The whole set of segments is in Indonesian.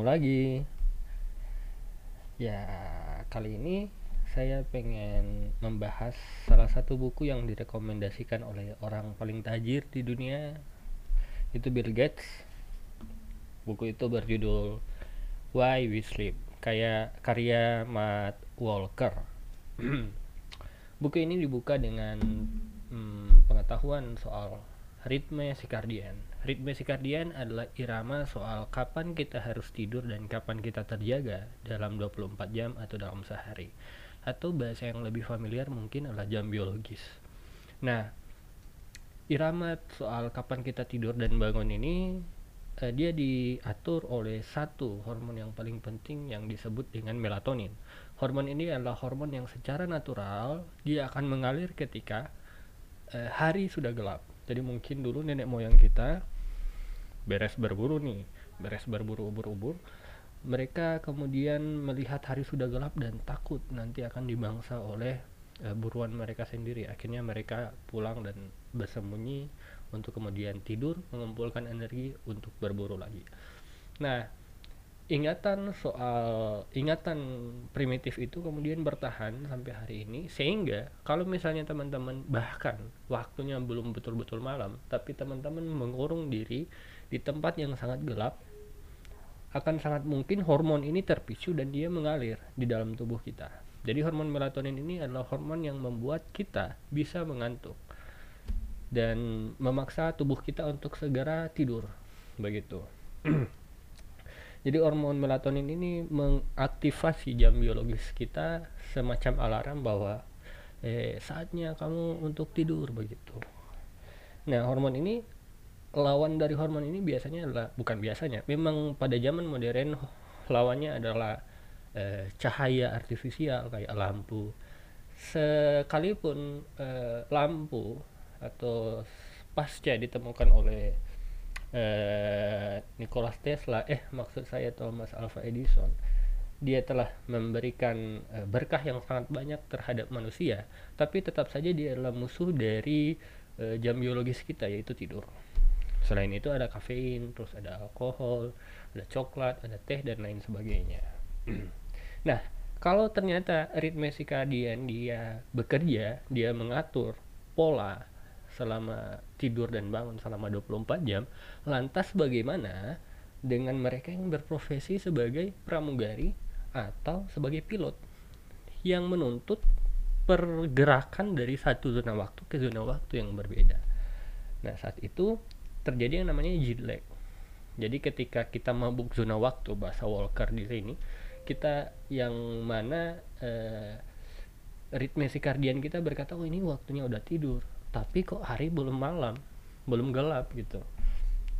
ketemu lagi. Ya, kali ini saya pengen membahas salah satu buku yang direkomendasikan oleh orang paling tajir di dunia, itu Bill Gates. Buku itu berjudul Why We Sleep, kayak karya Matt Walker. buku ini dibuka dengan hmm, pengetahuan soal ritme sikardian. Ritme sikardian adalah irama soal kapan kita harus tidur dan kapan kita terjaga dalam 24 jam atau dalam sehari. Atau bahasa yang lebih familiar mungkin adalah jam biologis. Nah, irama soal kapan kita tidur dan bangun ini eh, dia diatur oleh satu hormon yang paling penting yang disebut dengan melatonin. Hormon ini adalah hormon yang secara natural dia akan mengalir ketika eh, hari sudah gelap jadi mungkin dulu nenek moyang kita beres berburu nih beres berburu ubur-ubur. Mereka kemudian melihat hari sudah gelap dan takut nanti akan dimangsa oleh uh, buruan mereka sendiri. Akhirnya mereka pulang dan bersembunyi untuk kemudian tidur mengumpulkan energi untuk berburu lagi. Nah ingatan soal ingatan primitif itu kemudian bertahan sampai hari ini sehingga kalau misalnya teman-teman bahkan waktunya belum betul-betul malam tapi teman-teman mengurung diri di tempat yang sangat gelap akan sangat mungkin hormon ini terpicu dan dia mengalir di dalam tubuh kita. Jadi hormon melatonin ini adalah hormon yang membuat kita bisa mengantuk dan memaksa tubuh kita untuk segera tidur begitu Jadi hormon melatonin ini mengaktifasi jam biologis kita semacam alarm bahwa eh, saatnya kamu untuk tidur begitu. Nah hormon ini lawan dari hormon ini biasanya adalah bukan biasanya, memang pada zaman modern lawannya adalah eh, cahaya artifisial kayak lampu. Sekalipun eh, lampu atau pasca ditemukan oleh eh, Nikola Tesla eh maksud saya Thomas Alva Edison. Dia telah memberikan eh, berkah yang sangat banyak terhadap manusia tapi tetap saja dia adalah musuh dari eh, jam biologis kita yaitu tidur. Selain itu ada kafein terus ada alkohol ada coklat ada teh dan lain sebagainya. Nah kalau ternyata ritme sikadian dia bekerja dia mengatur pola selama tidur dan bangun selama 24 jam lantas bagaimana dengan mereka yang berprofesi sebagai pramugari atau sebagai pilot yang menuntut pergerakan dari satu zona waktu ke zona waktu yang berbeda? Nah saat itu terjadi yang namanya jet lag. Jadi ketika kita mabuk zona waktu bahasa Walker di sini kita yang mana eh, ritme sikardian kita berkata oh ini waktunya udah tidur tapi kok hari belum malam belum gelap gitu.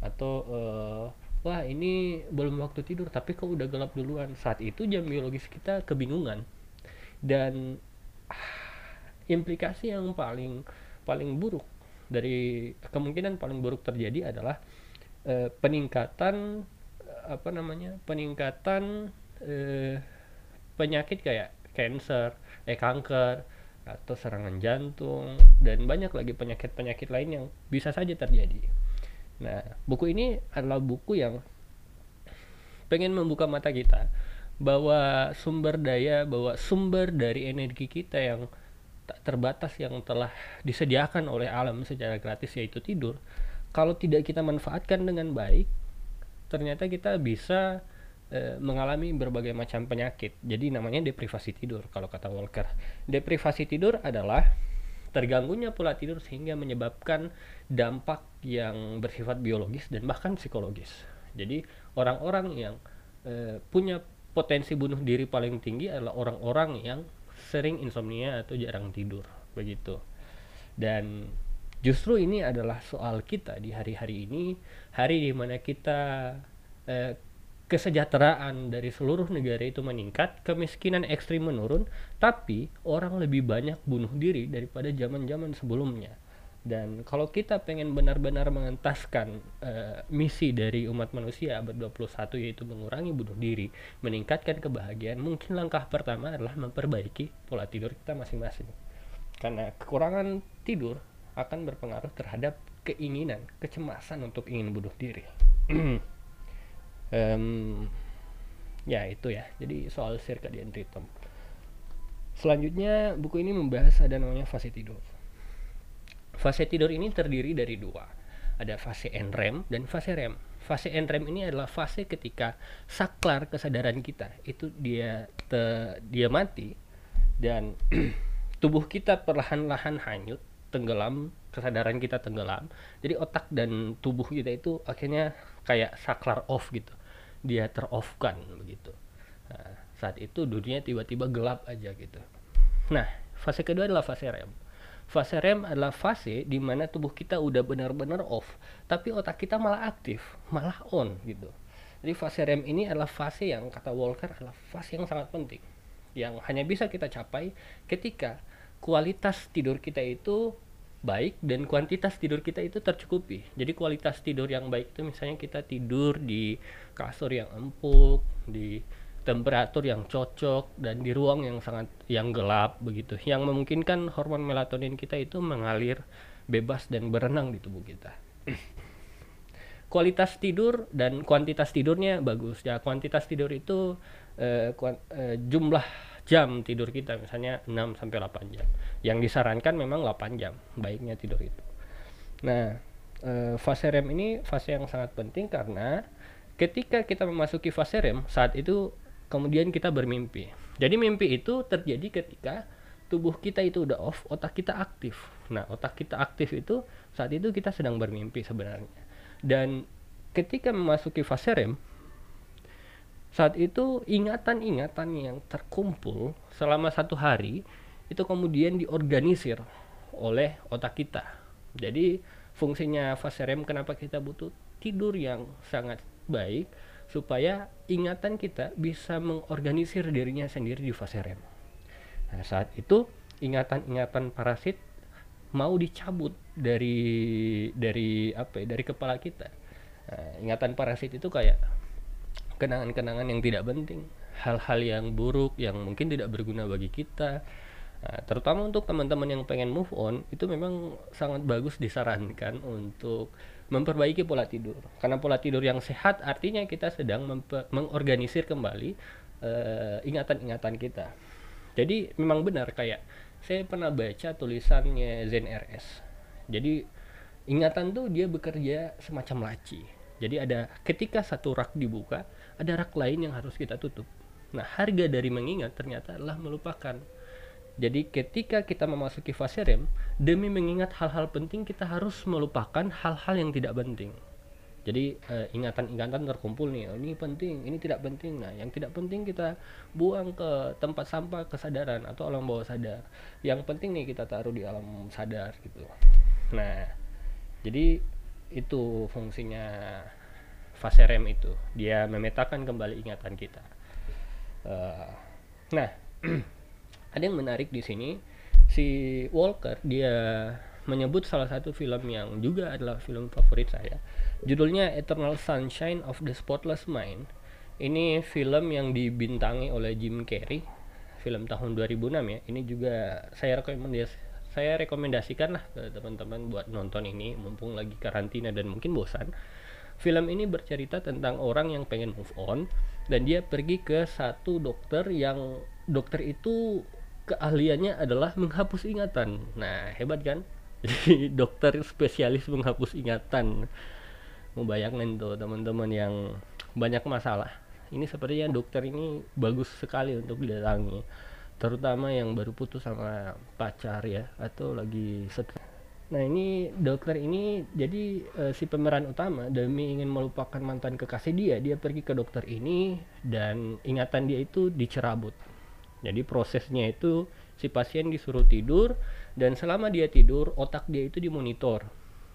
Atau uh, wah ini belum waktu tidur tapi kok udah gelap duluan. Saat itu jam biologis kita kebingungan. Dan implikasi yang paling paling buruk dari kemungkinan paling buruk terjadi adalah uh, peningkatan apa namanya peningkatan uh, penyakit kayak cancer eh kanker atau serangan jantung dan banyak lagi penyakit-penyakit lain yang bisa saja terjadi. Nah, buku ini adalah buku yang pengen membuka mata kita bahwa sumber daya, bahwa sumber dari energi kita yang tak terbatas yang telah disediakan oleh alam secara gratis yaitu tidur, kalau tidak kita manfaatkan dengan baik, ternyata kita bisa Eh, mengalami berbagai macam penyakit. Jadi namanya deprivasi tidur kalau kata Walker. Deprivasi tidur adalah terganggunya pola tidur sehingga menyebabkan dampak yang bersifat biologis dan bahkan psikologis. Jadi orang-orang yang e, punya potensi bunuh diri paling tinggi adalah orang-orang yang sering insomnia atau jarang tidur begitu. Dan justru ini adalah soal kita di hari-hari ini, hari di mana kita eh, kesejahteraan dari seluruh negara itu meningkat, kemiskinan ekstrim menurun, tapi orang lebih banyak bunuh diri daripada zaman-zaman sebelumnya. Dan kalau kita pengen benar-benar mengentaskan uh, misi dari umat manusia abad 21 yaitu mengurangi bunuh diri, meningkatkan kebahagiaan, mungkin langkah pertama adalah memperbaiki pola tidur kita masing-masing. Karena kekurangan tidur akan berpengaruh terhadap keinginan, kecemasan untuk ingin bunuh diri. um, ya itu ya. Jadi soal circadian rhythm selanjutnya buku ini membahas ada namanya fase tidur. Fase tidur ini terdiri dari dua. Ada fase NREM dan fase REM fase NREM ini adalah fase ketika saklar kesadaran kita itu dia te, dia mati dan tubuh kita perlahan-lahan hanyut tenggelam kesadaran kita tenggelam. Jadi otak dan tubuh kita itu akhirnya kayak saklar off gitu dia teroffkan begitu. Nah, saat itu dunia tiba-tiba gelap aja gitu. Nah fase kedua adalah fase REM. Fase REM adalah fase di mana tubuh kita udah benar-benar off, tapi otak kita malah aktif, malah on gitu. Jadi fase REM ini adalah fase yang kata Walker adalah fase yang sangat penting, yang hanya bisa kita capai ketika kualitas tidur kita itu baik dan kuantitas tidur kita itu tercukupi. Jadi kualitas tidur yang baik itu misalnya kita tidur di kasur yang empuk, di temperatur yang cocok dan di ruang yang sangat yang gelap begitu. Yang memungkinkan hormon melatonin kita itu mengalir bebas dan berenang di tubuh kita. Kualitas tidur dan kuantitas tidurnya bagus. Ya kuantitas tidur itu eh, kuant, eh, jumlah jam tidur kita misalnya 6 sampai 8 jam yang disarankan memang 8 jam baiknya tidur itu nah eh, fase REM ini fase yang sangat penting karena ketika kita memasuki fase REM saat itu kemudian kita bermimpi. Jadi mimpi itu terjadi ketika tubuh kita itu udah off, otak kita aktif. Nah, otak kita aktif itu saat itu kita sedang bermimpi sebenarnya. Dan ketika memasuki fase REM, saat itu ingatan-ingatan yang terkumpul selama satu hari itu kemudian diorganisir oleh otak kita. Jadi fungsinya fase REM kenapa kita butuh tidur yang sangat baik supaya ingatan kita bisa mengorganisir dirinya sendiri di fase REM. Nah, saat itu ingatan-ingatan parasit mau dicabut dari dari apa ya, dari kepala kita. Nah, ingatan parasit itu kayak kenangan-kenangan yang tidak penting, hal-hal yang buruk yang mungkin tidak berguna bagi kita. Nah, terutama untuk teman-teman yang pengen move on, itu memang sangat bagus disarankan untuk memperbaiki pola tidur. Karena pola tidur yang sehat artinya kita sedang mengorganisir kembali uh, ingatan-ingatan kita. Jadi memang benar kayak saya pernah baca tulisannya Zen RS. Jadi ingatan tuh dia bekerja semacam laci. Jadi ada ketika satu rak dibuka, ada rak lain yang harus kita tutup. Nah, harga dari mengingat ternyata adalah melupakan. Jadi ketika kita memasuki fase REM, demi mengingat hal-hal penting kita harus melupakan hal-hal yang tidak penting. Jadi uh, ingatan-ingatan terkumpul nih, oh, ini penting, ini tidak penting. Nah, yang tidak penting kita buang ke tempat sampah kesadaran atau alam bawah sadar. Yang penting nih kita taruh di alam sadar gitu. Nah, jadi itu fungsinya fase REM itu. Dia memetakan kembali ingatan kita. Uh, nah, ada yang menarik di sini si Walker dia menyebut salah satu film yang juga adalah film favorit saya judulnya Eternal Sunshine of the Spotless Mind ini film yang dibintangi oleh Jim Carrey film tahun 2006 ya ini juga saya rekomendasi saya rekomendasikan lah ke teman-teman buat nonton ini mumpung lagi karantina dan mungkin bosan film ini bercerita tentang orang yang pengen move on dan dia pergi ke satu dokter yang dokter itu keahliannya adalah menghapus ingatan. Nah, hebat kan? Dokter spesialis menghapus ingatan. Membayangkan tuh teman-teman yang banyak masalah. Ini sepertinya dokter ini bagus sekali untuk didatangi. Terutama yang baru putus sama pacar ya atau lagi stres. Nah ini dokter ini jadi e, si pemeran utama demi ingin melupakan mantan kekasih dia, dia pergi ke dokter ini dan ingatan dia itu dicerabut jadi prosesnya itu si pasien disuruh tidur dan selama dia tidur otak dia itu dimonitor.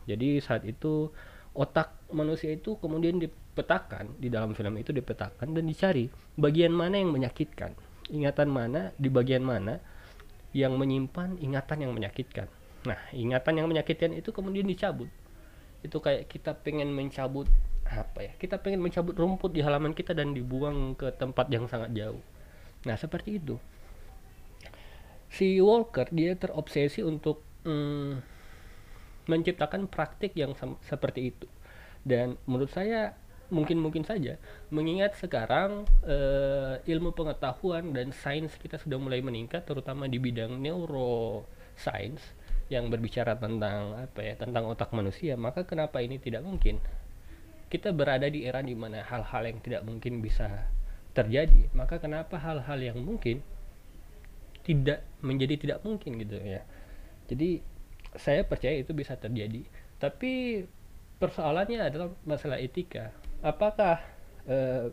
Jadi saat itu otak manusia itu kemudian dipetakan di dalam film itu dipetakan dan dicari bagian mana yang menyakitkan. Ingatan mana di bagian mana yang menyimpan ingatan yang menyakitkan. Nah, ingatan yang menyakitkan itu kemudian dicabut. Itu kayak kita pengen mencabut apa ya? Kita pengen mencabut rumput di halaman kita dan dibuang ke tempat yang sangat jauh Nah, seperti itu. Si Walker dia terobsesi untuk mm, menciptakan praktik yang seperti itu. Dan menurut saya mungkin-mungkin saja. Mengingat sekarang eh, ilmu pengetahuan dan sains kita sudah mulai meningkat terutama di bidang neuroscience yang berbicara tentang apa ya tentang otak manusia maka kenapa ini tidak mungkin? Kita berada di era di mana hal-hal yang tidak mungkin bisa terjadi maka kenapa hal-hal yang mungkin tidak menjadi tidak mungkin gitu ya? Jadi saya percaya itu bisa terjadi. Tapi persoalannya adalah masalah etika apakah eh,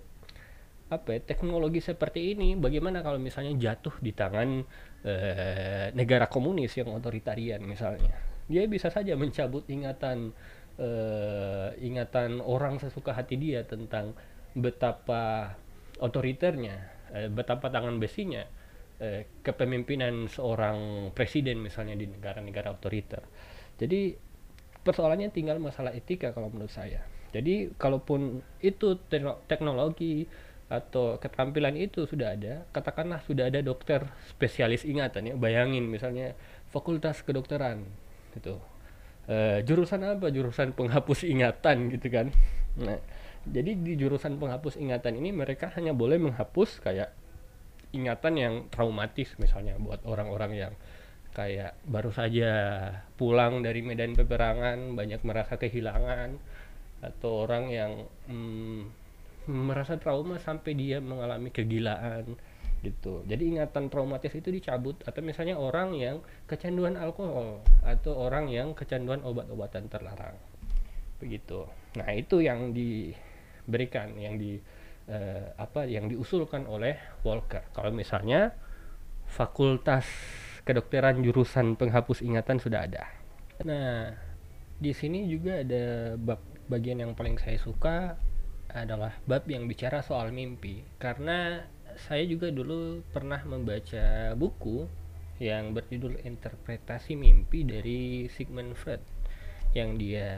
apa ya, teknologi seperti ini bagaimana kalau misalnya jatuh di tangan eh, negara komunis yang otoritarian misalnya? Dia bisa saja mencabut ingatan eh, ingatan orang sesuka hati dia tentang betapa otoriternya eh, betapa tangan besinya eh, kepemimpinan seorang presiden misalnya di negara-negara otoriter. Jadi persoalannya tinggal masalah etika kalau menurut saya jadi kalaupun itu teknologi atau keterampilan itu sudah ada, katakanlah sudah ada dokter spesialis ingatan ya, bayangin misalnya fakultas kedokteran gitu. E, jurusan apa? Jurusan penghapus ingatan gitu kan. Nah, jadi di jurusan penghapus ingatan ini mereka hanya boleh menghapus kayak ingatan yang traumatis misalnya buat orang-orang yang kayak baru saja pulang dari medan peperangan banyak merasa kehilangan atau orang yang hmm, merasa trauma sampai dia mengalami kegilaan gitu. Jadi ingatan traumatis itu dicabut atau misalnya orang yang kecanduan alkohol atau orang yang kecanduan obat-obatan terlarang. Begitu. Nah itu yang diberikan yang di eh, apa yang diusulkan oleh Walker. Kalau misalnya fakultas kedokteran jurusan penghapus ingatan sudah ada. Nah di sini juga ada bab bagian yang paling saya suka adalah bab yang bicara soal mimpi. Karena saya juga dulu pernah membaca buku yang berjudul Interpretasi Mimpi dari Sigmund Freud yang dia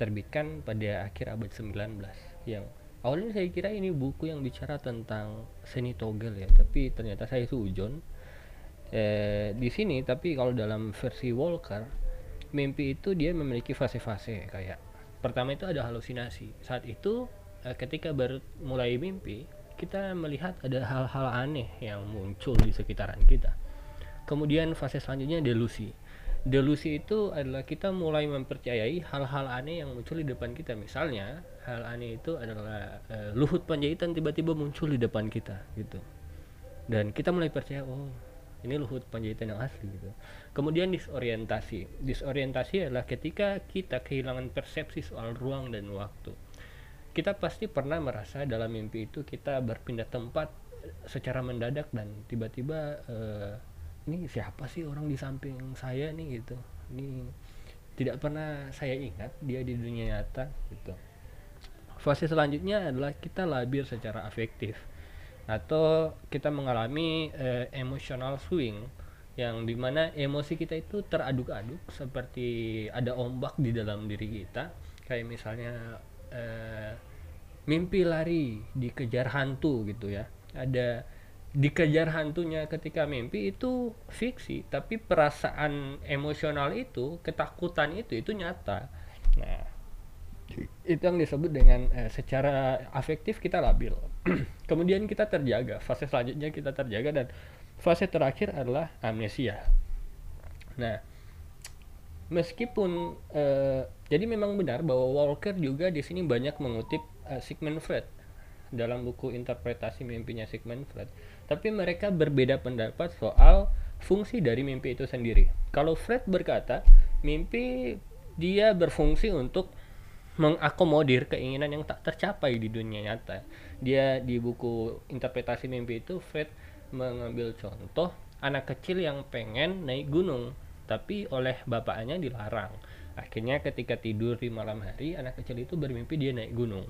terbitkan pada akhir abad 19 yang awalnya saya kira ini buku yang bicara tentang seni togel ya tapi ternyata saya sujon eh, di sini tapi kalau dalam versi Walker mimpi itu dia memiliki fase-fase kayak pertama itu ada halusinasi. Saat itu eh, ketika baru mulai mimpi kita melihat ada hal-hal aneh yang muncul di sekitaran kita. Kemudian fase selanjutnya delusi. Delusi itu adalah kita mulai mempercayai hal-hal aneh yang muncul di depan kita. Misalnya hal aneh itu adalah uh, luhut panjaitan tiba-tiba muncul di depan kita gitu. Dan kita mulai percaya oh ini Luhut Panjaitan yang asli gitu. Kemudian disorientasi. Disorientasi adalah ketika kita kehilangan persepsi soal ruang dan waktu. Kita pasti pernah merasa dalam mimpi itu kita berpindah tempat secara mendadak dan tiba-tiba uh, ini siapa sih orang di samping saya nih? gitu. Ini tidak pernah saya ingat dia di dunia nyata gitu. Fase selanjutnya adalah kita labil secara afektif atau kita mengalami eh, emotional swing yang di mana emosi kita itu teraduk-aduk seperti ada ombak di dalam diri kita. Kayak misalnya eh, mimpi lari dikejar hantu gitu ya. Ada dikejar hantunya ketika mimpi itu fiksi tapi perasaan emosional itu ketakutan itu itu nyata. Nah itu yang disebut dengan eh, secara afektif kita labil. Kemudian kita terjaga. Fase selanjutnya kita terjaga dan fase terakhir adalah amnesia. Nah meskipun eh, jadi memang benar bahwa Walker juga di sini banyak mengutip eh, Sigmund Freud dalam buku interpretasi mimpinya Sigmund Freud. Tapi mereka berbeda pendapat soal fungsi dari mimpi itu sendiri. Kalau Freud berkata mimpi dia berfungsi untuk mengakomodir keinginan yang tak tercapai di dunia nyata. Dia di buku interpretasi mimpi itu Fred mengambil contoh anak kecil yang pengen naik gunung tapi oleh bapaknya dilarang. Akhirnya ketika tidur di malam hari anak kecil itu bermimpi dia naik gunung.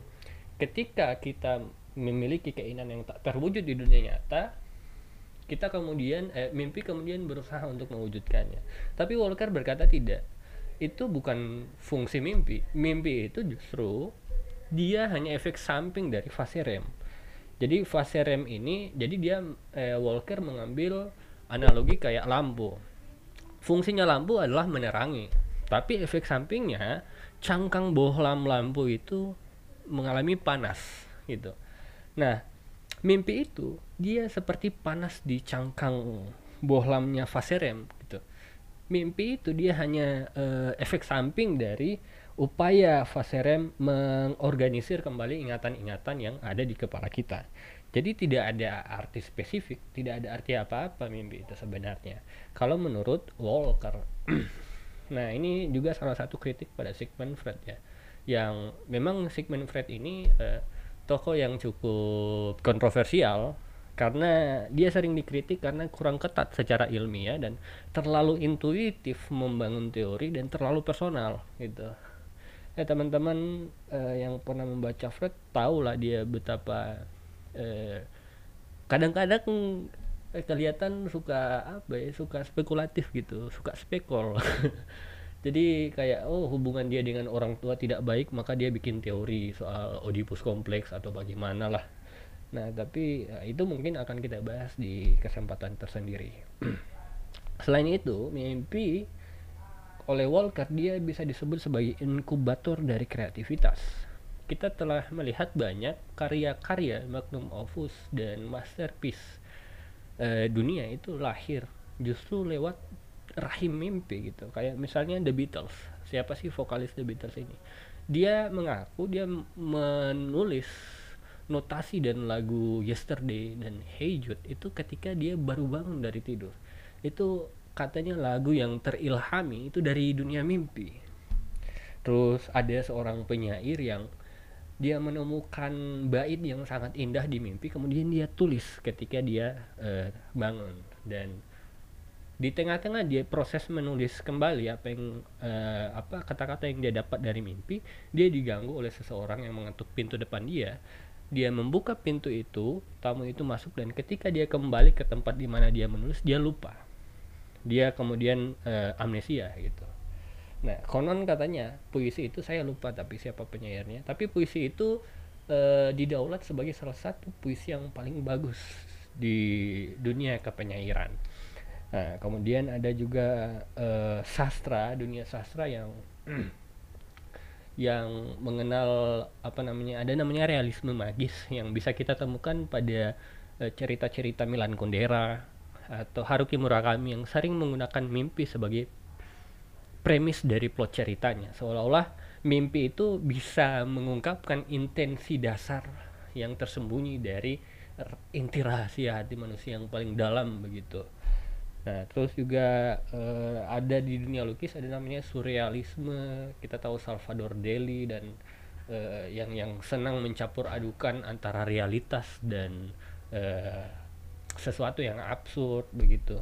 Ketika kita memiliki keinginan yang tak terwujud di dunia nyata, kita kemudian eh, mimpi kemudian berusaha untuk mewujudkannya. Tapi Walker berkata tidak itu bukan fungsi mimpi. Mimpi itu justru dia hanya efek samping dari fase REM. Jadi fase REM ini jadi dia eh, Walker mengambil analogi kayak lampu. Fungsinya lampu adalah menerangi tapi efek sampingnya cangkang bohlam lampu itu mengalami panas gitu. Nah mimpi itu dia seperti panas di cangkang bohlamnya fase rem mimpi itu dia hanya uh, efek samping dari upaya fase rem mengorganisir kembali ingatan-ingatan yang ada di kepala kita. Jadi tidak ada arti spesifik tidak ada arti apa-apa mimpi itu sebenarnya. Kalau menurut Walker. Nah ini juga salah satu kritik pada Sigmund Freud ya yang memang Sigmund Freud ini uh, tokoh yang cukup kontroversial karena dia sering dikritik karena kurang ketat secara ilmiah dan terlalu intuitif membangun teori dan terlalu personal gitu. Ya teman-teman uh, yang pernah membaca Freud tahu lah dia betapa kadang kadang-kadang eh, kelihatan suka apa ya suka spekulatif gitu suka spekul jadi kayak oh hubungan dia dengan orang tua tidak baik maka dia bikin teori soal Oedipus kompleks atau bagaimana lah nah tapi ya, itu mungkin akan kita bahas di kesempatan tersendiri. Selain itu mimpi oleh Walker dia bisa disebut sebagai inkubator dari kreativitas. Kita telah melihat banyak karya-karya magnum opus dan masterpiece eh, dunia itu lahir justru lewat rahim mimpi gitu. Kayak misalnya The Beatles. Siapa sih vokalis The Beatles ini? Dia mengaku dia menulis notasi dan lagu Yesterday dan Hey Jude itu ketika dia baru bangun dari tidur. Itu katanya lagu yang terilhami itu dari dunia mimpi. Terus ada seorang penyair yang dia menemukan bait yang sangat indah di mimpi kemudian dia tulis ketika dia uh, bangun. Dan di tengah-tengah dia proses menulis kembali apa yang uh, apa kata-kata yang dia dapat dari mimpi dia diganggu oleh seseorang yang mengetuk pintu depan dia dia membuka pintu itu tamu itu masuk dan ketika dia kembali ke tempat di mana dia menulis dia lupa. Dia kemudian uh, amnesia gitu. Nah konon katanya puisi itu saya lupa tapi siapa penyairnya. Tapi puisi itu uh, didaulat sebagai salah satu puisi yang paling bagus di dunia kepenyairan. Nah, kemudian ada juga uh, sastra, dunia sastra yang yang mengenal apa namanya ada namanya realisme magis yang bisa kita temukan pada cerita cerita-cerita Milan Kundera atau Haruki Murakami yang sering menggunakan mimpi sebagai premis dari plot ceritanya. Seolah-olah mimpi itu bisa mengungkapkan intensi dasar yang tersembunyi dari inti rahasia hati manusia yang paling dalam begitu Nah, terus juga uh, ada di dunia lukis ada namanya surrealisme. Kita tahu Salvador Dali dan uh, yang yang senang mencampur adukan antara realitas dan uh, sesuatu yang absurd begitu.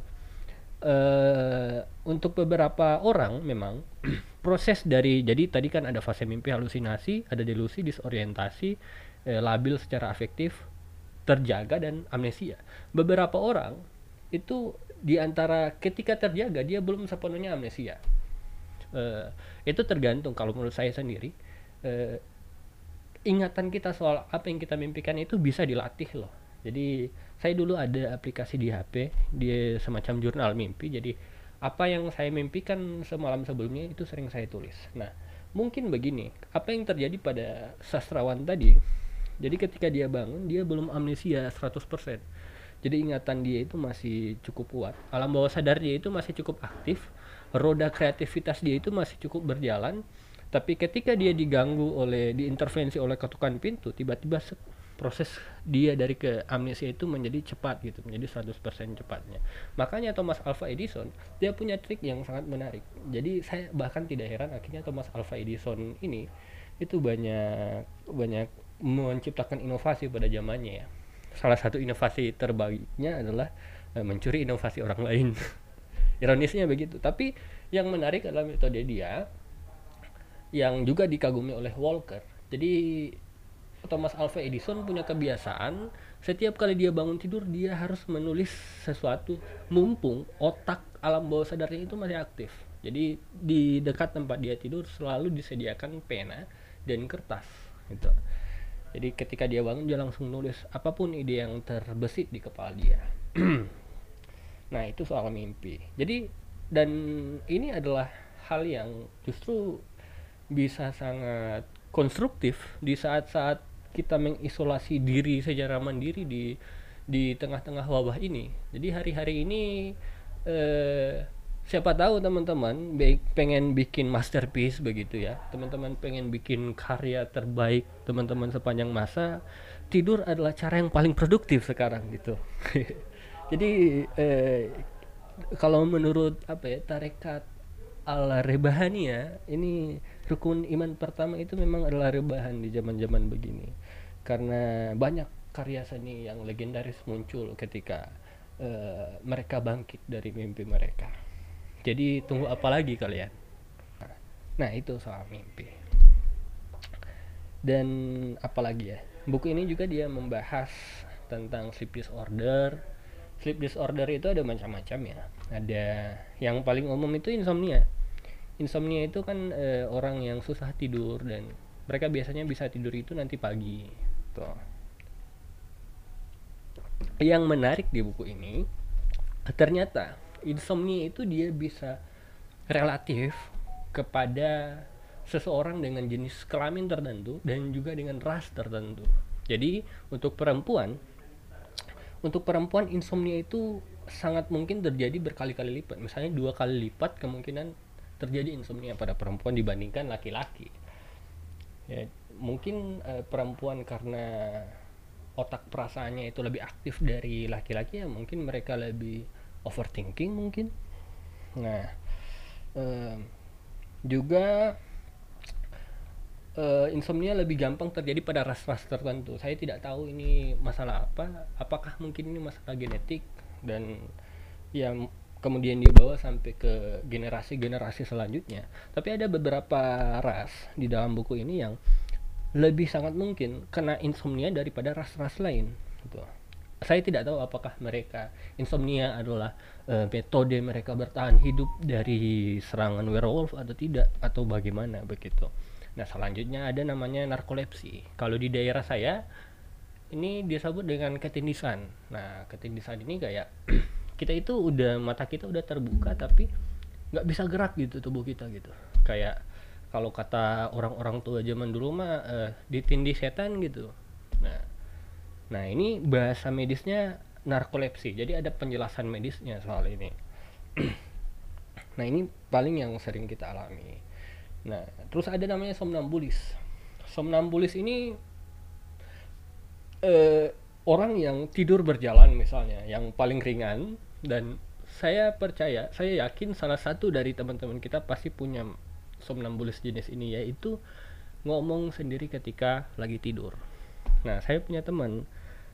Uh, untuk beberapa orang memang proses dari jadi tadi kan ada fase mimpi halusinasi, ada delusi, disorientasi, uh, labil secara afektif, terjaga dan amnesia. Beberapa orang itu di antara ketika terjaga dia belum sepenuhnya amnesia. Uh, itu tergantung kalau menurut saya sendiri uh, ingatan kita soal apa yang kita mimpikan itu bisa dilatih loh. Jadi saya dulu ada aplikasi di HP dia semacam jurnal mimpi. Jadi apa yang saya mimpikan semalam sebelumnya itu sering saya tulis. Nah mungkin begini apa yang terjadi pada sastrawan tadi. Jadi ketika dia bangun dia belum amnesia 100% jadi ingatan dia itu masih cukup kuat. Alam bawah sadar dia itu masih cukup aktif. Roda kreativitas dia itu masih cukup berjalan. Tapi ketika dia diganggu oleh diintervensi oleh ketukan pintu tiba-tiba proses dia dari ke amnesia itu menjadi cepat gitu menjadi 100% cepatnya. Makanya Thomas Alva Edison dia punya trik yang sangat menarik. Jadi saya bahkan tidak heran akhirnya Thomas Alva Edison ini itu banyak banyak menciptakan inovasi pada zamannya ya salah satu inovasi terbaiknya adalah uh, mencuri inovasi orang lain. Ironisnya begitu. Tapi yang menarik adalah metode dia yang juga dikagumi oleh Walker. Jadi Thomas Alva Edison punya kebiasaan setiap kali dia bangun tidur dia harus menulis sesuatu mumpung otak alam bawah sadarnya itu masih aktif. Jadi di dekat tempat dia tidur selalu disediakan pena dan kertas gitu jadi ketika dia bangun dia langsung nulis apa pun ide yang terbesit di kepala dia nah itu soal mimpi jadi dan ini adalah hal yang justru bisa sangat konstruktif di saat-saat kita mengisolasi diri secara mandiri di di tengah-tengah wabah ini. Jadi hari-hari ini eh, siapa tahu teman-teman pengen bikin masterpiece begitu ya. Teman-teman pengen bikin karya terbaik teman-teman sepanjang masa tidur adalah cara yang paling produktif sekarang gitu. Jadi eh, kalau menurut apa ya tarekat al rebahania ini rukun iman pertama itu memang adalah rebahan di zaman-zaman begini. Karena banyak karya seni yang legendaris muncul ketika uh, mereka bangkit dari mimpi mereka jadi tunggu apa lagi kalian? Nah itu soal mimpi. Dan apalagi ya? Buku ini juga dia membahas tentang sleep disorder. Sleep disorder itu ada macam-macam ya. Ada yang paling umum itu insomnia. Insomnia itu kan e, orang yang susah tidur dan mereka biasanya bisa tidur itu nanti pagi. Tuh. Yang menarik di buku ini ternyata insomnia itu dia bisa relatif kepada seseorang dengan jenis kelamin tertentu dan juga dengan ras tertentu. Jadi untuk perempuan untuk perempuan insomnia itu sangat mungkin terjadi berkali-kali lipat. Misalnya dua kali lipat kemungkinan terjadi insomnia pada perempuan dibandingkan laki-laki. Ya, mungkin uh, perempuan karena otak perasaannya itu lebih aktif dari laki-laki ya mungkin mereka lebih overthinking mungkin nah um, juga uh, insomnia lebih gampang terjadi pada ras-ras tertentu. Saya tidak tahu ini masalah apa, apakah mungkin ini masalah genetik dan yang kemudian dibawa sampai ke generasi-generasi selanjutnya. Tapi ada beberapa ras di dalam buku ini yang lebih sangat mungkin kena insomnia daripada ras-ras lain. Gitu saya tidak tahu apakah mereka insomnia adalah uh, metode mereka bertahan hidup dari serangan werewolf atau tidak atau bagaimana begitu. Nah selanjutnya ada namanya narkolepsi. Kalau di daerah saya ini disebut dengan ketindisan. Nah ketindisan ini kayak kita itu udah mata kita udah terbuka tapi nggak bisa gerak gitu tubuh kita gitu. Kayak kalau kata orang-orang tua zaman dulu mah uh, ditindih setan gitu. Nah Nah, ini bahasa medisnya narkolepsi. Jadi ada penjelasan medisnya soal ini. nah, ini paling yang sering kita alami. Nah, terus ada namanya somnambulis. Somnambulis ini eh, orang yang tidur berjalan misalnya, yang paling ringan dan saya percaya, saya yakin salah satu dari teman-teman kita pasti punya somnambulis jenis ini yaitu ngomong sendiri ketika lagi tidur. Nah, saya punya teman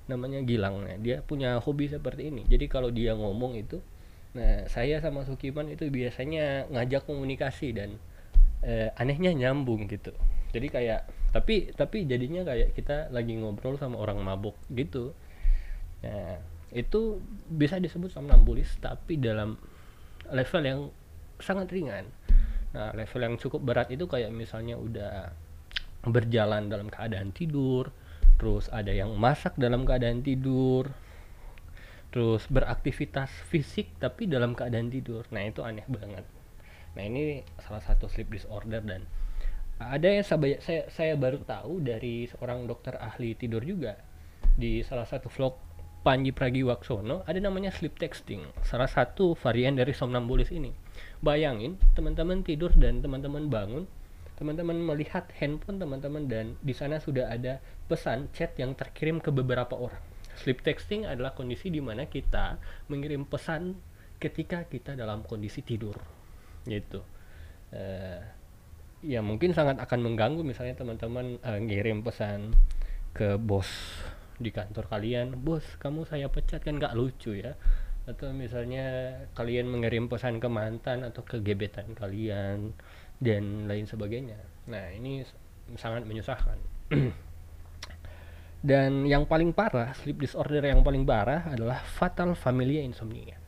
namanya Gilang. Nah, dia punya hobi seperti ini. Jadi kalau dia ngomong itu nah saya sama Sukiman itu biasanya ngajak komunikasi dan eh, anehnya nyambung gitu. Jadi kayak tapi tapi jadinya kayak kita lagi ngobrol sama orang mabuk gitu. Nah itu bisa disebut somnambulis tapi dalam level yang sangat ringan. Nah level yang cukup berat itu kayak misalnya udah berjalan dalam keadaan tidur terus ada yang masak dalam keadaan tidur. Terus beraktivitas fisik tapi dalam keadaan tidur. Nah itu aneh banget. Nah ini salah satu sleep disorder dan ada yang saya, saya, baru tahu dari seorang dokter ahli tidur juga di salah satu vlog Panji Pragiwaksono ada namanya sleep texting salah satu varian dari somnambulis ini. Bayangin teman-teman tidur dan teman-teman bangun teman-teman melihat handphone teman-teman dan di sana sudah ada pesan chat yang terkirim ke beberapa orang. Sleep texting adalah kondisi di mana kita mengirim pesan ketika kita dalam kondisi tidur. Gitu. Uh, ya mungkin sangat akan mengganggu misalnya teman-teman uh, ngirim pesan ke bos di kantor kalian, bos kamu saya pecat kan nggak lucu ya atau misalnya kalian mengirim pesan ke mantan atau ke gebetan kalian dan lain sebagainya. Nah, ini sangat menyusahkan. dan yang paling parah, sleep disorder yang paling parah adalah fatal familia insomnia.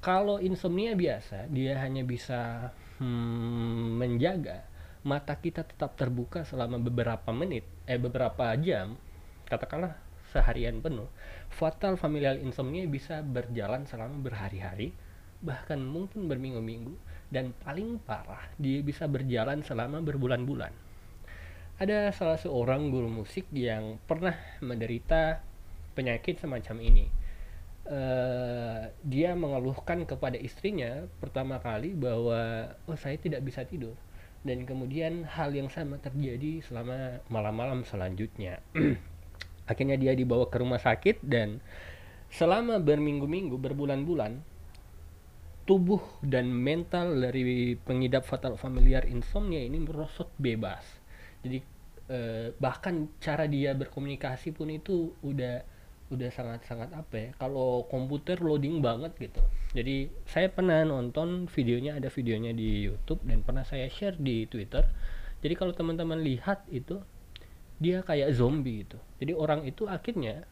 Kalau insomnia biasa, dia hanya bisa hmm, menjaga mata kita tetap terbuka selama beberapa menit, eh beberapa jam, katakanlah seharian penuh. Fatal familial insomnia bisa berjalan selama berhari-hari, bahkan mungkin berminggu-minggu dan paling parah dia bisa berjalan selama berbulan-bulan ada salah seorang guru musik yang pernah menderita penyakit semacam ini. Uh, dia mengeluhkan kepada istrinya pertama kali bahwa oh saya tidak bisa tidur dan kemudian hal yang sama terjadi selama malam-malam selanjutnya. Akhirnya dia dibawa ke rumah sakit dan selama berminggu-minggu berbulan-bulan tubuh dan mental dari pengidap fatal familiar insomnia ini merosot bebas. Jadi eh, bahkan cara dia berkomunikasi pun itu udah udah sangat-sangat apa ya kalau komputer loading banget gitu. Jadi saya pernah nonton videonya ada videonya di YouTube dan pernah saya share di Twitter. Jadi kalau teman-teman lihat itu dia kayak zombie itu jadi orang itu akhirnya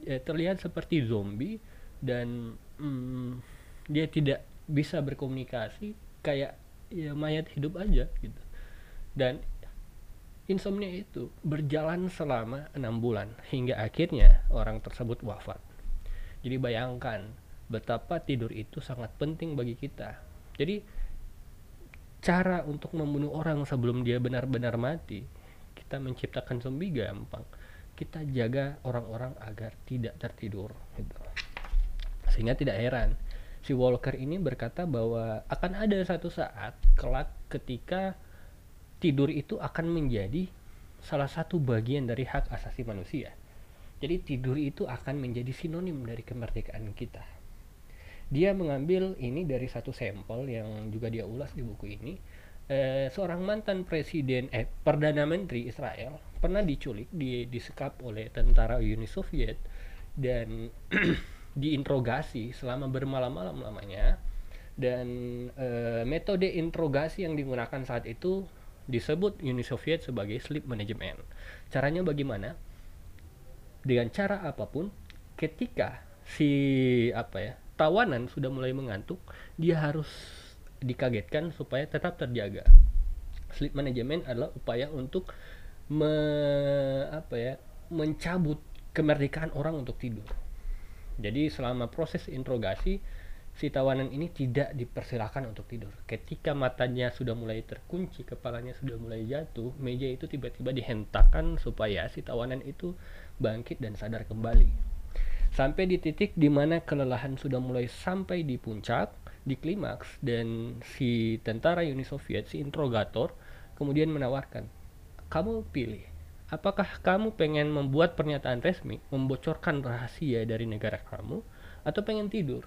ya, terlihat seperti zombie dan hmm, dia tidak bisa berkomunikasi kayak ya mayat hidup aja gitu. Dan insomnia itu berjalan selama enam bulan hingga akhirnya orang tersebut wafat. Jadi bayangkan betapa tidur itu sangat penting bagi kita. Jadi cara untuk membunuh orang sebelum dia benar-benar mati kita menciptakan zombie gampang. Kita jaga orang-orang agar tidak tertidur gitu. sehingga tidak heran si Walker ini berkata bahwa akan ada satu saat kelak ketika tidur itu akan menjadi salah satu bagian dari hak asasi manusia. Jadi tidur itu akan menjadi sinonim dari kemerdekaan kita. Dia mengambil ini dari satu sampel yang juga dia ulas di buku ini. Eh, seorang mantan presiden eh perdana menteri Israel pernah diculik, di, disekap oleh tentara Uni Soviet dan diinterogasi selama bermalam-malam lamanya dan e, metode interogasi yang digunakan saat itu disebut Uni Soviet sebagai sleep management. Caranya bagaimana? Dengan cara apa pun, ketika si apa ya tawanan sudah mulai mengantuk, dia harus dikagetkan supaya tetap terjaga. Sleep management adalah upaya untuk me, apa ya mencabut kemerdekaan orang untuk tidur jadi selama proses interogasi si tawanan ini tidak dipersilahkan untuk tidur. Ketika matanya sudah mulai terkunci, kepalanya sudah mulai jatuh, meja itu tiba-tiba dihentakkan supaya si tawanan itu bangkit dan sadar kembali. Sampai di titik di mana kelelahan sudah mulai sampai di puncak, di klimaks, dan si tentara Uni Soviet, si interrogator, kemudian menawarkan, kamu pilih apakah kamu pengen membuat pernyataan resmi, membocorkan rahasia dari negara kamu, atau pengen tidur?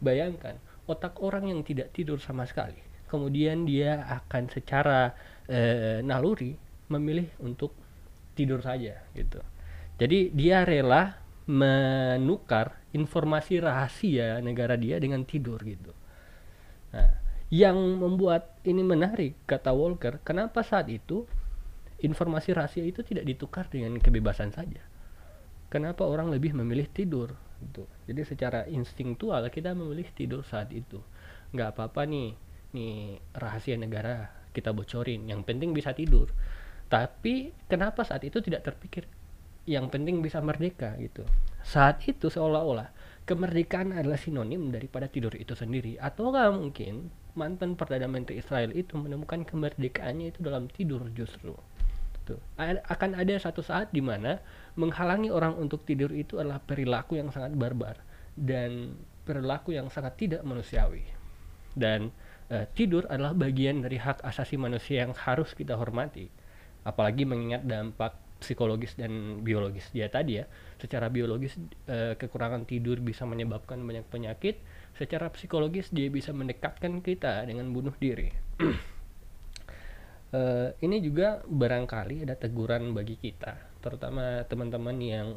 Bayangkan, otak orang yang tidak tidur sama sekali, kemudian dia akan secara e, naluri memilih untuk tidur saja gitu. Jadi dia rela menukar informasi rahasia negara dia dengan tidur gitu. Nah, yang membuat ini menarik kata Walker, kenapa saat itu informasi rahasia itu tidak ditukar dengan kebebasan saja. Kenapa orang lebih memilih tidur? Gitu. Jadi secara instingtual kita memilih tidur saat itu. Nggak apa-apa nih, nih rahasia negara kita bocorin. Yang penting bisa tidur. Tapi kenapa saat itu tidak terpikir? Yang penting bisa merdeka gitu. Saat itu seolah-olah kemerdekaan adalah sinonim daripada tidur itu sendiri. Atau nggak mungkin mantan perdana menteri Israel itu menemukan kemerdekaannya itu dalam tidur justru gitu. Akan ada satu saat di mana menghalangi orang untuk tidur itu adalah perilaku yang sangat barbar dan perilaku yang sangat tidak manusiawi. Dan uh, tidur adalah bagian dari hak asasi manusia yang harus kita hormati. Apalagi mengingat dampak psikologis dan biologis dia tadi ya. Secara biologis uh, kekurangan tidur bisa menyebabkan banyak penyakit, secara psikologis dia bisa mendekatkan kita dengan bunuh diri. uh, ini juga barangkali ada teguran bagi kita, terutama teman-teman yang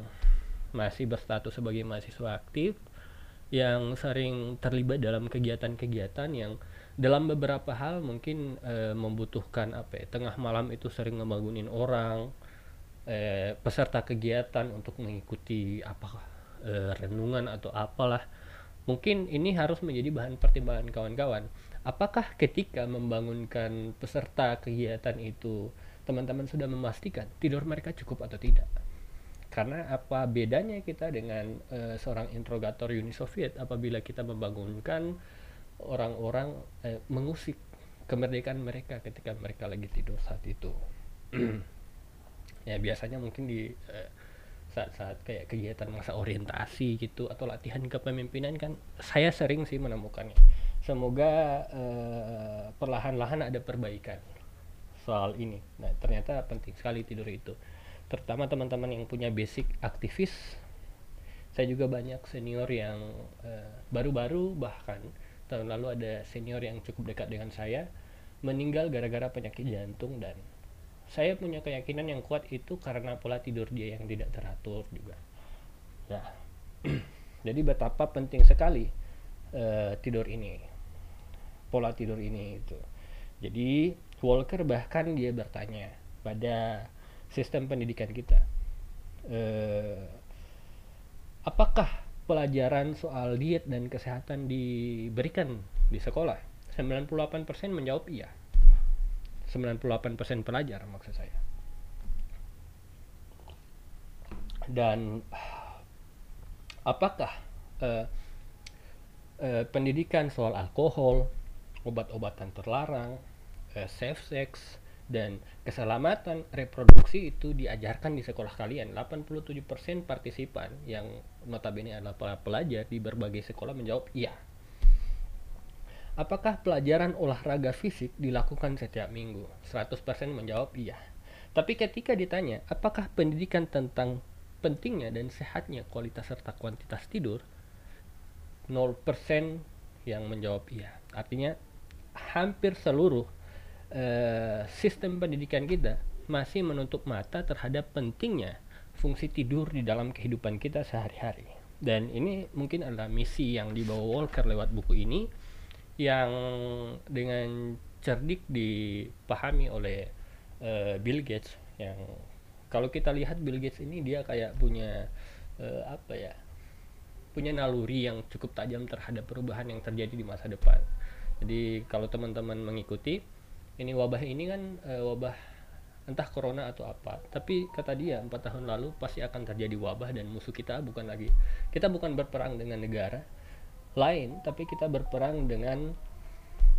masih berstatus sebagai mahasiswa aktif, yang sering terlibat dalam kegiatan-kegiatan yang dalam beberapa hal mungkin e, membutuhkan apa ya tengah malam itu sering ngebangunin orang e, peserta kegiatan untuk mengikuti apa renungan atau apalah. Mungkin ini harus menjadi bahan pertimbangan kawan-kawan apakah ketika membangunkan peserta kegiatan itu teman-teman sudah memastikan tidur mereka cukup atau tidak? Karena apa bedanya kita dengan uh, seorang interrogator Uni Soviet apabila kita membangunkan orang-orang uh, mengusik kemerdekaan mereka ketika mereka lagi tidur saat itu? Ya biasanya mungkin di eh, saat-saat kayak kegiatan masa orientasi gitu atau latihan kepemimpinan kan saya sering sih menemukannya semoga eh, perlahan-lahan ada perbaikan soal ini. Nah ternyata penting sekali tidur itu. Terutama teman-teman yang punya basic aktivis saya juga banyak senior yang eh, baru-baru bahkan tahun lalu ada senior yang cukup dekat dengan saya meninggal gara-gara penyakit jantung dan saya punya keyakinan yang kuat itu karena pola tidur dia yang tidak teratur juga. Ya jadi betapa penting sekali uh, tidur ini pola tidur ini itu jadi Walker bahkan dia bertanya pada sistem pendidikan kita uh, apakah pelajaran soal diet dan kesehatan diberikan di sekolah? 98% menjawab iya. 98% pelajar maksud saya. Dan apakah uh, uh, pendidikan soal alkohol obat-obatan terlarang uh, safe sex dan keselamatan reproduksi itu diajarkan di sekolah kalian 87% partisipan yang notabene adalah para pelajar di berbagai sekolah menjawab iya Apakah pelajaran olahraga fisik dilakukan setiap minggu? 100% menjawab iya. Tapi ketika ditanya, apakah pendidikan tentang pentingnya dan sehatnya kualitas serta kuantitas tidur? 0% yang menjawab iya. Artinya hampir seluruh uh, sistem pendidikan kita masih menutup mata terhadap pentingnya fungsi tidur di dalam kehidupan kita sehari-hari. Dan ini mungkin adalah misi yang dibawa Walker lewat buku ini yang dengan cerdik dipahami oleh uh, Bill Gates yang kalau kita lihat Bill Gates ini dia kayak punya uh, apa ya punya naluri yang cukup tajam terhadap perubahan yang terjadi di masa depan jadi kalau teman-teman mengikuti ini wabah ini kan uh, wabah entah corona atau apa tapi kata dia empat tahun lalu pasti akan terjadi wabah dan musuh kita bukan lagi kita bukan berperang dengan negara lain tapi kita berperang dengan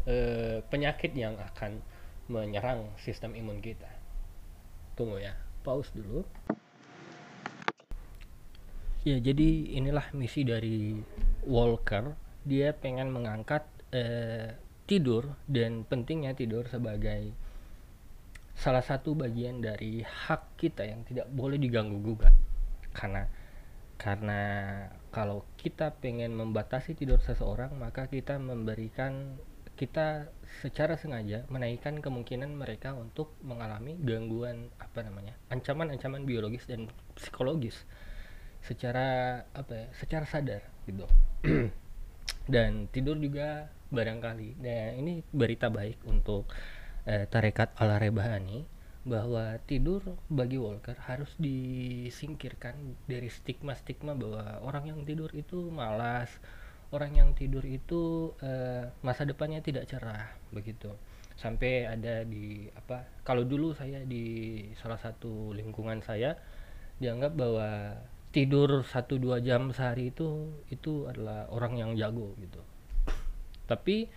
uh, penyakit yang akan menyerang sistem imun kita. Tunggu ya pause dulu. Ya jadi inilah misi dari Walker. Dia pengen mengangkat uh, tidur dan pentingnya tidur sebagai salah satu bagian dari hak kita yang tidak boleh diganggu gugat. Karena karena kalau kita pengen membatasi tidur seseorang maka kita memberikan kita secara sengaja menaikkan kemungkinan mereka untuk mengalami gangguan apa namanya ancaman-ancaman biologis dan psikologis secara apa ya secara sadar gitu. Dan tidur juga barangkali nah ini berita baik untuk eh, tarekat ala rebahani bahwa tidur bagi Walker harus disingkirkan dari stigma-stigma bahwa orang yang tidur itu malas, orang yang tidur itu uh, masa depannya tidak cerah begitu. Sampai ada di apa? Kalau dulu saya di salah satu lingkungan saya dianggap bahwa tidur 1 2 jam sehari itu itu adalah orang yang jago gitu. Tapi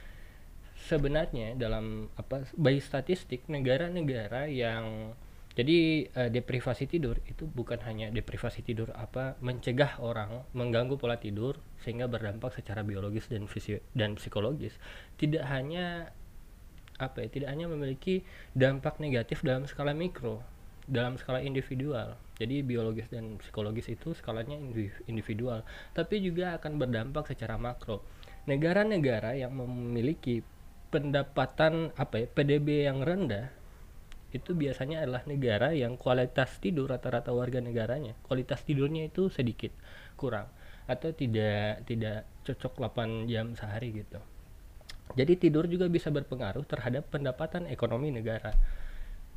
sebenarnya dalam apa by statistik negara-negara yang jadi uh, deprivasi tidur itu bukan hanya deprivasi tidur apa mencegah orang mengganggu pola tidur sehingga berdampak secara biologis dan fisio dan psikologis tidak hanya apa ya tidak hanya memiliki dampak negatif dalam skala mikro dalam skala individual. Jadi biologis dan psikologis itu skalanya individual tapi juga akan berdampak secara makro negara-negara yang memiliki pendapatan apa ya PDB yang rendah itu biasanya adalah negara yang kualitas tidur rata-rata warga negaranya kualitas tidurnya itu sedikit kurang atau tidak tidak cocok 8 jam sehari gitu. Jadi tidur juga bisa berpengaruh terhadap pendapatan ekonomi negara.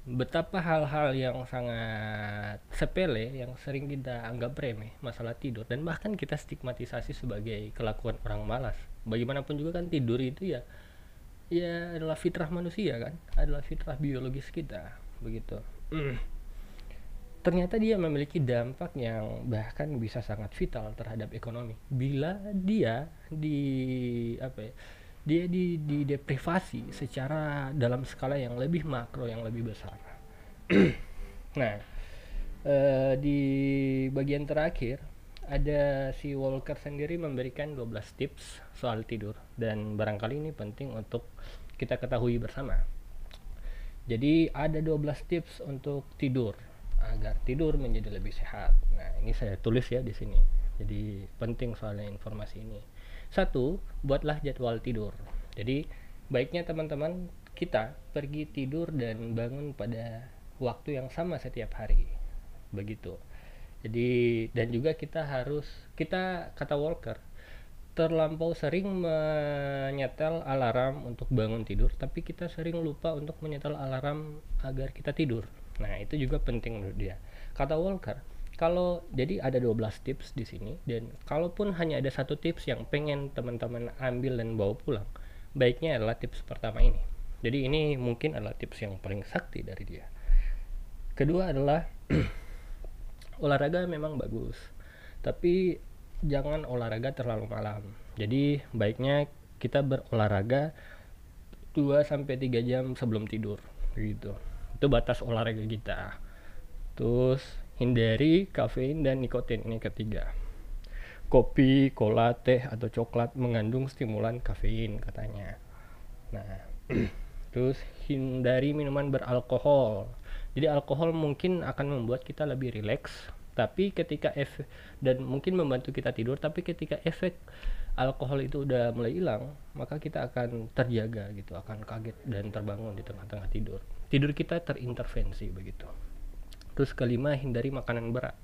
Betapa hal-hal yang sangat sepele yang sering kita anggap remeh masalah tidur dan bahkan kita stigmatisasi sebagai kelakuan orang malas. Bagaimanapun juga kan tidur itu ya ya adalah fitrah manusia kan adalah fitrah biologis kita begitu. Mm. ternyata dia memiliki dampak yang bahkan bisa sangat vital terhadap ekonomi. Bila dia di apa ya dia di, di deprivasi secara dalam skala yang lebih makro yang lebih besar. Nah eh, di bagian terakhir ada si Walker sendiri memberikan 12 tips soal tidur dan barangkali ini penting untuk kita ketahui bersama. Jadi ada 12 tips untuk tidur agar tidur menjadi lebih sehat. Nah, ini saya tulis ya di sini. Jadi penting soalnya informasi ini. Satu, buatlah jadwal tidur. Jadi baiknya teman-teman kita pergi tidur dan bangun pada waktu yang sama setiap hari. Begitu jadi dan juga kita harus kita kata Walker terlampau sering menyetel alarm untuk bangun tidur tapi kita sering lupa untuk menyetel alarm agar kita tidur. Nah itu juga penting menurut dia. Kata Walker kalau jadi ada 12 tips di sini dan kalaupun hanya ada satu tips yang pengen teman-teman ambil dan bawa pulang baiknya adalah tips pertama ini. Jadi ini mungkin adalah tips yang paling sakti dari dia. Kedua adalah olahraga memang bagus tapi jangan olahraga terlalu malam. Jadi baiknya kita berolahraga 2 sampai 3 jam sebelum tidur gitu. Itu batas olahraga kita. Terus hindari kafein dan nikotin ini ketiga. Kopi, cola, teh atau coklat mengandung stimulan kafein katanya. Nah terus hindari minuman beralkohol jadi alkohol mungkin akan membuat kita lebih rileks tapi ketika efek dan mungkin membantu kita tidur tapi ketika efek alkohol itu udah mulai hilang maka kita akan terjaga gitu akan kaget dan terbangun di tengah-tengah tidur. Tidur kita terintervensi begitu. Terus kelima hindari makanan berat.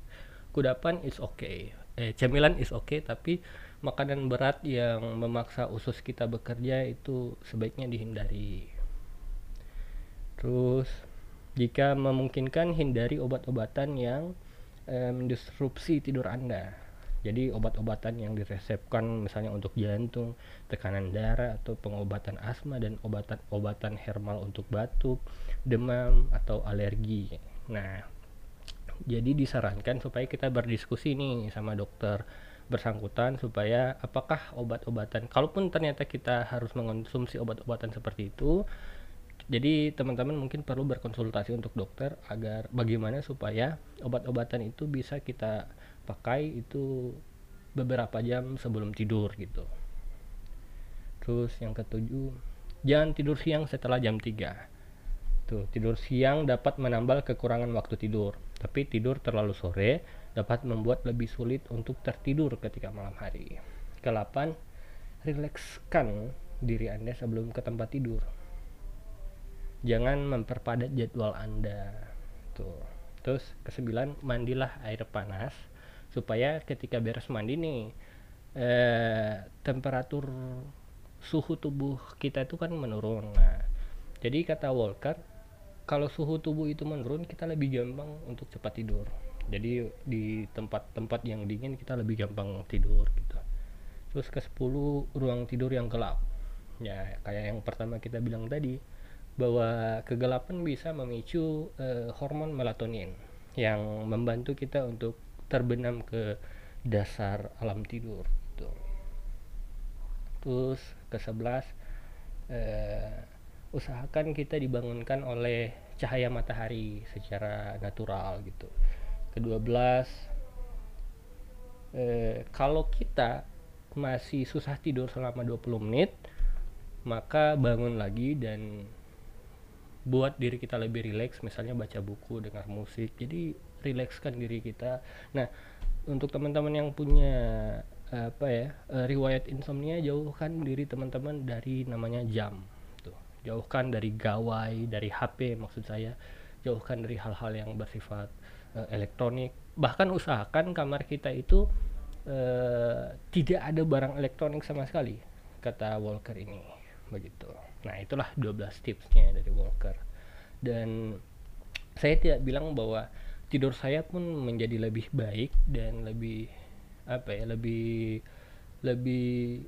Kudapan is okay. Eh cemilan is okay tapi makanan berat yang memaksa usus kita bekerja itu sebaiknya dihindari. Terus jika memungkinkan hindari obat-obatan yang eh, disrupsi tidur Anda. Jadi obat-obatan yang diresepkan misalnya untuk jantung, tekanan darah atau pengobatan asma dan obatan-obatan herbal untuk batuk, demam atau alergi. Nah, jadi disarankan supaya kita berdiskusi nih sama dokter bersangkutan supaya apakah obat-obatan kalaupun ternyata kita harus mengonsumsi obat-obatan seperti itu jadi teman-teman mungkin perlu berkonsultasi untuk dokter agar bagaimana supaya obat-obatan itu bisa kita pakai itu beberapa jam sebelum tidur gitu. Terus yang ketujuh, jangan tidur siang setelah jam 3. Tuh, tidur siang dapat menambal kekurangan waktu tidur, tapi tidur terlalu sore dapat membuat lebih sulit untuk tertidur ketika malam hari. Kelapan, rilekskan diri Anda sebelum ke tempat tidur jangan memperpadat jadwal anda. Tuh. Terus kesembilan mandilah air panas supaya ketika beres mandi nih eh, temperatur suhu tubuh kita itu kan menurun. Nah jadi kata Walker kalau suhu tubuh itu menurun kita lebih gampang untuk cepat tidur. Jadi di tempat-tempat yang dingin kita lebih gampang tidur gitu. Terus ke 10 ruang tidur yang gelap. Ya kayak yang pertama kita bilang tadi bahwa kegelapan bisa memicu uh, hormon melatonin yang membantu kita untuk terbenam ke dasar alam tidur gitu. terus ke sebelas uh, usahakan kita dibangunkan oleh cahaya matahari secara natural gitu ke 12 uh, kalau kita masih susah tidur selama 20 menit maka bangun lagi dan buat diri kita lebih rileks misalnya baca buku dengar musik. Jadi rilekskan diri kita. Nah untuk teman-teman yang punya apa ya eh, riwayat insomnia jauhkan diri teman-teman dari namanya jam. Tuh jauhkan dari gawai dari HP maksud saya. Jauhkan dari hal-hal yang bersifat uh, elektronik. Bahkan usahakan kamar kita itu uh, tidak ada barang elektronik sama sekali kata Walker ini. Begitu Nah, itulah 12 tipsnya dari Walker. Dan saya tidak bilang bahwa tidur saya pun menjadi lebih baik dan lebih apa ya, lebih lebih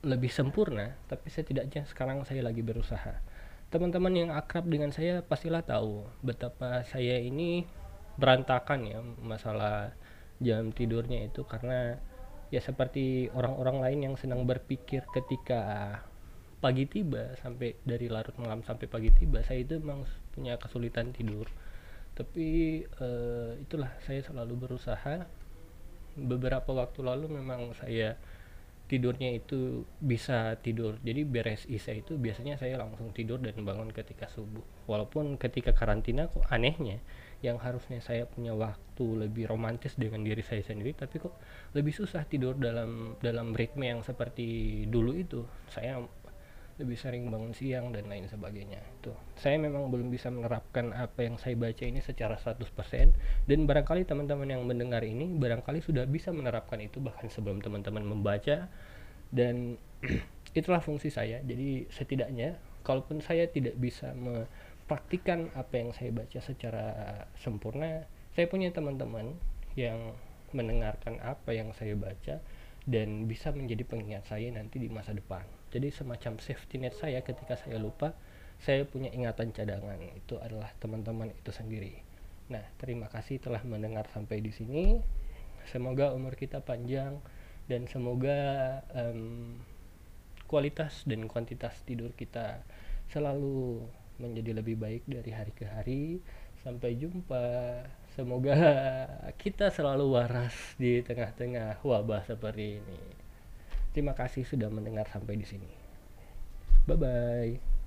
lebih sempurna, tapi setidaknya sekarang saya lagi berusaha. Teman-teman yang akrab dengan saya pastilah tahu betapa saya ini berantakan ya masalah jam tidurnya itu karena ya seperti orang-orang lain yang senang berpikir ketika pagi tiba sampai dari larut malam sampai pagi tiba saya itu memang punya kesulitan tidur. Tapi uh, itulah saya selalu berusaha. Beberapa waktu lalu memang saya tidurnya itu bisa tidur. Jadi beres isya itu biasanya saya langsung tidur dan bangun ketika subuh. Walaupun ketika karantina kok anehnya yang harusnya saya punya waktu lebih romantis dengan diri saya sendiri tapi kok lebih susah tidur dalam dalam ritme yang seperti dulu itu. Saya lebih sering bangun siang dan lain sebagainya. Tuh saya memang belum bisa menerapkan apa yang saya baca ini secara 100% dan barangkali teman-teman yang mendengar ini barangkali sudah bisa menerapkan itu bahkan sebelum teman-teman membaca. Dan itulah fungsi saya. Jadi setidaknya kalaupun saya tidak bisa mempraktikkan apa yang saya baca secara sempurna saya punya teman-teman yang mendengarkan apa yang saya baca dan bisa menjadi pengingat saya nanti di masa depan jadi semacam safety net saya ketika saya lupa saya punya ingatan cadangan itu adalah teman-teman itu sendiri. Nah terima kasih telah mendengar sampai di sini. Semoga umur kita panjang dan semoga um, kualitas dan kuantitas tidur kita selalu menjadi lebih baik dari hari ke hari. Sampai jumpa. Semoga kita selalu waras di tengah-tengah wabah seperti ini Terima kasih sudah mendengar sampai di sini. Bye bye.